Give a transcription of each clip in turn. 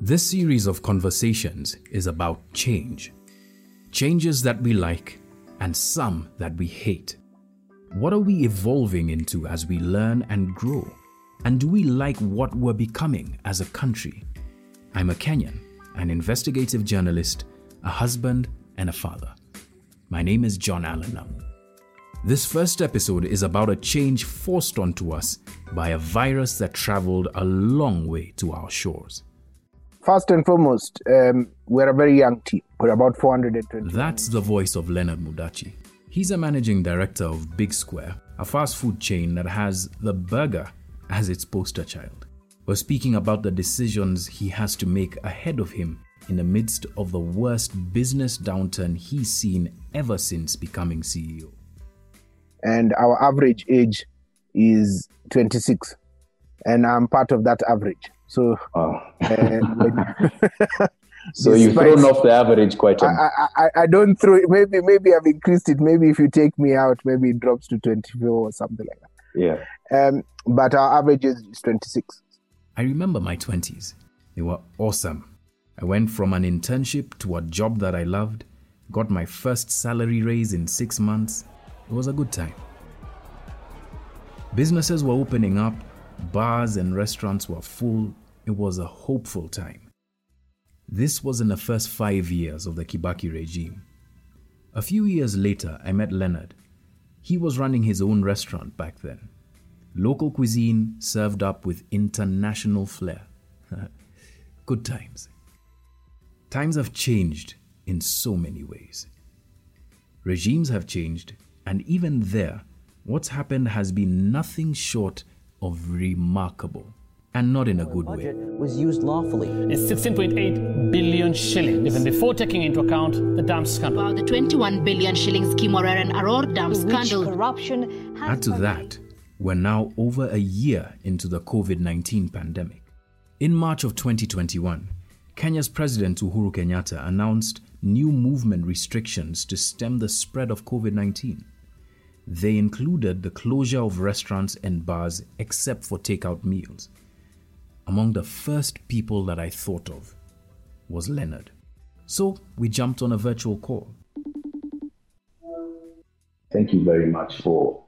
This series of conversations is about change. Changes that we like and some that we hate. What are we evolving into as we learn and grow? And do we like what we're becoming as a country? I'm a Kenyan, an investigative journalist, a husband, and a father. My name is John Allan. This first episode is about a change forced onto us by a virus that traveled a long way to our shores. First and foremost, um, we're a very young team. We're about 420. That's the voice of Leonard Mudachi. He's a managing director of Big Square, a fast food chain that has the burger as its poster child. We're speaking about the decisions he has to make ahead of him in the midst of the worst business downturn he's seen ever since becoming CEO. And our average age is 26. And I'm part of that average. So, when- so you've despite- thrown off the average quite a I, I, I- I don't throw it. Maybe maybe I've increased it. Maybe if you take me out, maybe it drops to 24 or something like that. yeah. Um, but our average is 26. I remember my 20s. They were awesome. I went from an internship to a job that I loved, got my first salary raise in six months. It was a good time. Businesses were opening up, bars and restaurants were full. It was a hopeful time. This was in the first five years of the Kibaki regime. A few years later, I met Leonard. He was running his own restaurant back then. Local cuisine served up with international flair. Good times. Times have changed in so many ways. Regimes have changed, and even there, what's happened has been nothing short of remarkable, and not in a good way. budget was used lawfully. It's 16.8 billion shillings, even before taking into account the dam scandal. About the 21 billion shillings Kimwarer and Arror Dam Which scandal. corruption has Add to that, we're now over a year into the COVID 19 pandemic. In March of 2021, Kenya's President Uhuru Kenyatta announced new movement restrictions to stem the spread of COVID 19. They included the closure of restaurants and bars except for takeout meals. Among the first people that I thought of was Leonard. So we jumped on a virtual call. Thank you very much for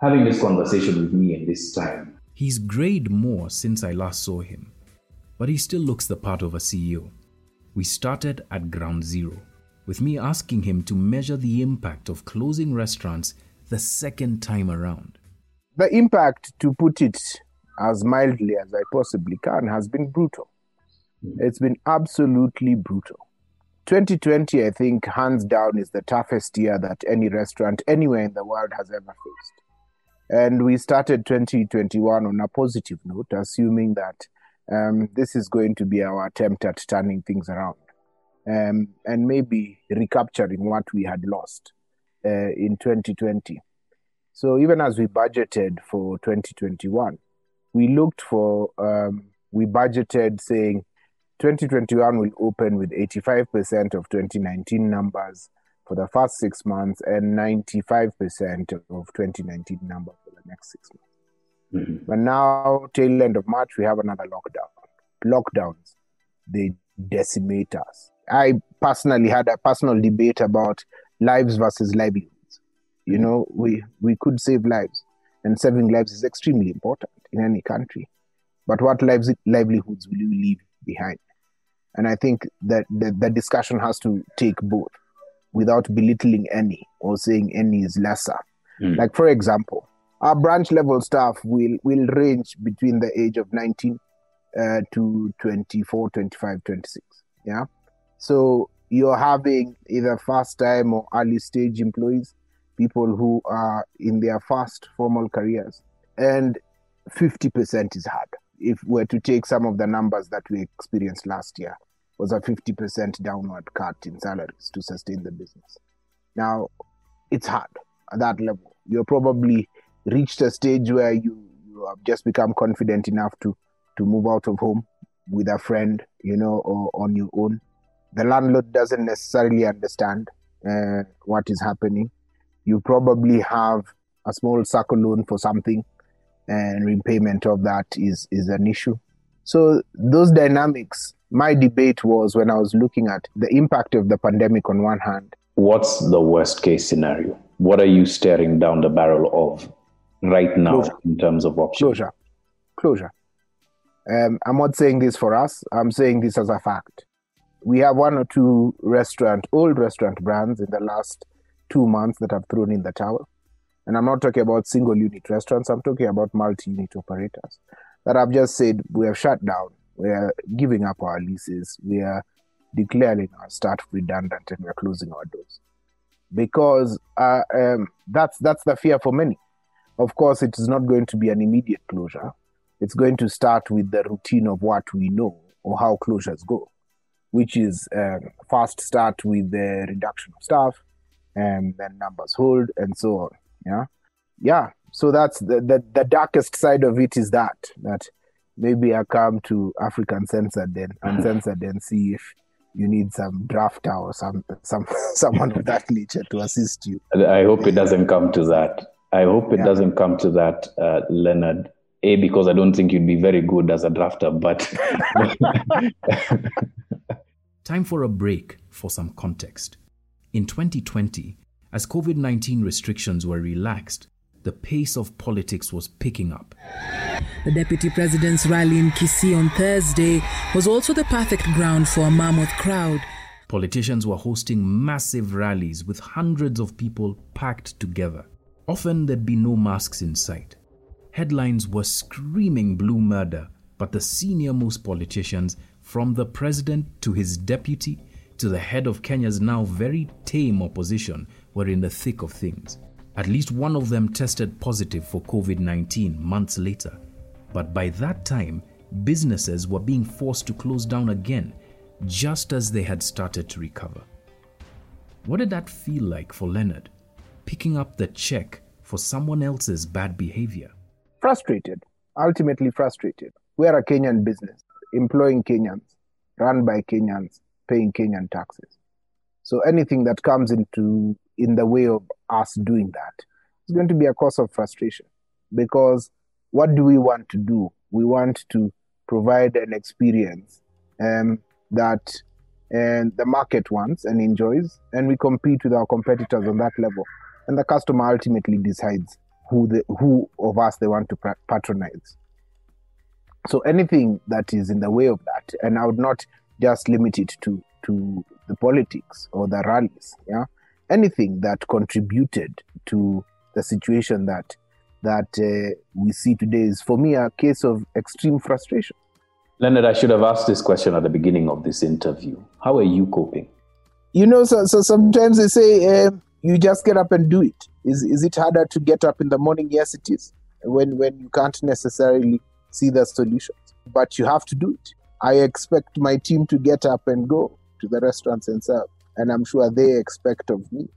having this conversation with me in this time. He's grayed more since I last saw him, but he still looks the part of a CEO. We started at ground zero, with me asking him to measure the impact of closing restaurants the second time around. The impact, to put it as mildly as I possibly can, has been brutal. It's been absolutely brutal. 2020, I think, hands down, is the toughest year that any restaurant anywhere in the world has ever faced. And we started 2021 on a positive note, assuming that um, this is going to be our attempt at turning things around um, and maybe recapturing what we had lost uh, in 2020. So even as we budgeted for 2021, we looked for, um, we budgeted saying 2021 will open with 85% of 2019 numbers for the first six months and 95% of 2019 number for the next six months. Mhm. But now, tail end of March, we have another lockdown. Lockdowns, they decimate us. I personally had a personal debate about lives versus livelihoods. You know, we, we could save lives, and saving lives is extremely important in any country. But what lives, livelihoods will you leave behind? And I think that the, the discussion has to take both without belittling any or saying any is lesser. Mm. Like, for example, our branch level staff will, will range between the age of 19 uh, to 24, 25, 26. Yeah. So you're having either first time or early stage employees, people who are in their first formal careers. And 50% is hard. If we're to take some of the numbers that we experienced last year, was a 50% downward cut in salaries to sustain the business. Now, it's hard at that level. You're probably reached a stage where you, you have just become confident enough to, to move out of home with a friend, you know, or on your own. The landlord doesn't necessarily understand uh, what is happening. You probably have a small circle loan for something, and repayment of that is, is an issue. So those dynamics my debate was when I was looking at the impact of the pandemic on one hand. What's the worst case scenario? What are you staring down the barrel of right now Closure. in terms of options? Closure. Closure. Um, I'm not saying this for us, I'm saying this as a fact. We have one or two restaurant, old restaurant brands in the last two months that have thrown in the towel. And I'm not talking about single unit restaurants, I'm talking about multi unit operators that have just said we have shut down, we are giving up our leases, we are declaring our staff redundant, and we are closing our doors. Because uh, um, that's, that's the fear for many. Of course, it is not going to be an immediate closure. It's going to start with the routine of what we know or how closures go, which is um, first start with the reduction of staff, and then numbers hold, and so on. Yeah, yeah. So that's the, the the darkest side of it is that that maybe I come to Africa Uncensored then and uncensored and see if you need some drafter or some some someone of that nature to assist you. I hope it doesn't come to that. I hope it Yeah. doesn't come to that, uh, Leonard. A, because I don't think you'd be very good as a drafter, but Time for a break for some context. In 2020, as COVID 19 restrictions were relaxed, the pace of politics was picking up. The deputy president's rally in Kisii on Thursday was also the perfect ground for a mammoth crowd. Politicians were hosting massive rallies with hundreds of people packed together. Often there'd be no masks in sight. Headlines were screaming blue murder, but the senior most politicians, from the president to his deputy to the head of Kenya's now very tame opposition, were in the thick of things. At least one of them tested positive for COVID 19 months later. But by that time, businesses were being forced to close down again, just as they had started to recover. What did that feel like for Leonard? Picking up the check for someone else's bad behavior. frustrated, ultimately frustrated. We are a Kenyan business, employing Kenyans, run by Kenyans, paying Kenyan taxes. So anything that comes into in the way of us doing that is going to be a cause of frustration. Because what do we want to do? We want to provide an experience um, that and the market wants and enjoys, and we compete with our competitors on that level. And the customer ultimately decides who the who of us they want to patronize. So anything that is in the way of that, and I would not just limit it to to the politics or the rallies. Yeah, anything that contributed to the situation that that uh, we see today is for me a case of extreme frustration. Leonard, I should have asked this question at the beginning of this interview. How are you coping? You know, so, so sometimes they say um, you just get up and do it. Is is it harder to get up in the morning? Yes, it is. When when you can't necessarily see the solutions, but you have to do it. I expect my team to get up and go to the restaurants and serve, and I'm sure they expect of me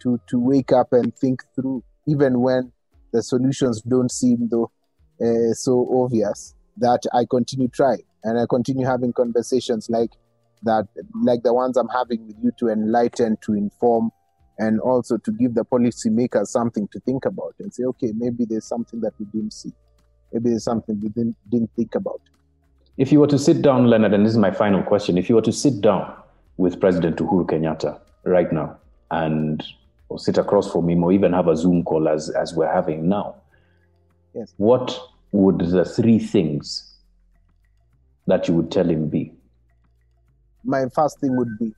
to to wake up and think through, even when the solutions don't seem though uh, so obvious. That I continue trying and I continue having conversations like that like the ones I'm having with you to enlighten, to inform, and also to give the policymakers something to think about and say, okay, maybe there's something that we didn't see. Maybe there's something we didn't, didn't think about. If you were to sit down, Leonard, and this is my final question, if you were to sit down with President Uhuru Kenyatta right now and or sit across from him or even have a Zoom call as, as we're having now, Yes. what would the three things that you would tell him be? My first thing would be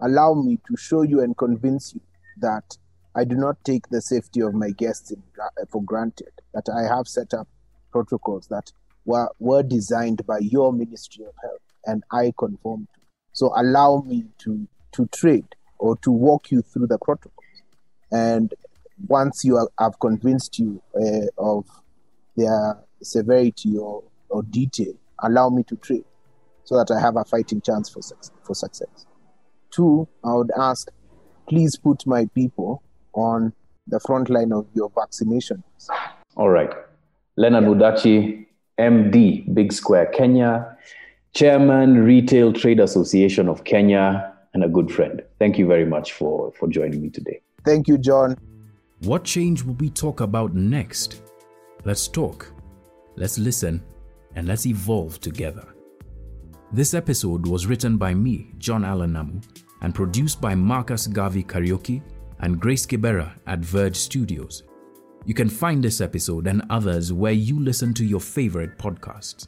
allow me to show you and convince you that I do not take the safety of my guests in, for granted, that I have set up protocols that were, were designed by your Ministry of Health and I conform to. So allow me to, to trade or to walk you through the protocols. And once you have convinced you uh, of their severity or, or detail, allow me to trade so that I have a fighting chance for, suc- for success. Two, I would ask, please put my people on the front line of your vaccination. All right. Leonard Mudachi, MD, Big Square Kenya, Chairman, Retail Trade Association of Kenya, and a good friend. Thank you very much for, for joining me today. Thank you, John. What change will we talk about next? Let's talk, let's listen, and let's evolve together. This episode was written by me, John Allan Namu, and produced by Marcus Gavi Karaoke and Grace Kibera at Verge Studios. You can find this episode and others where you listen to your favorite podcasts.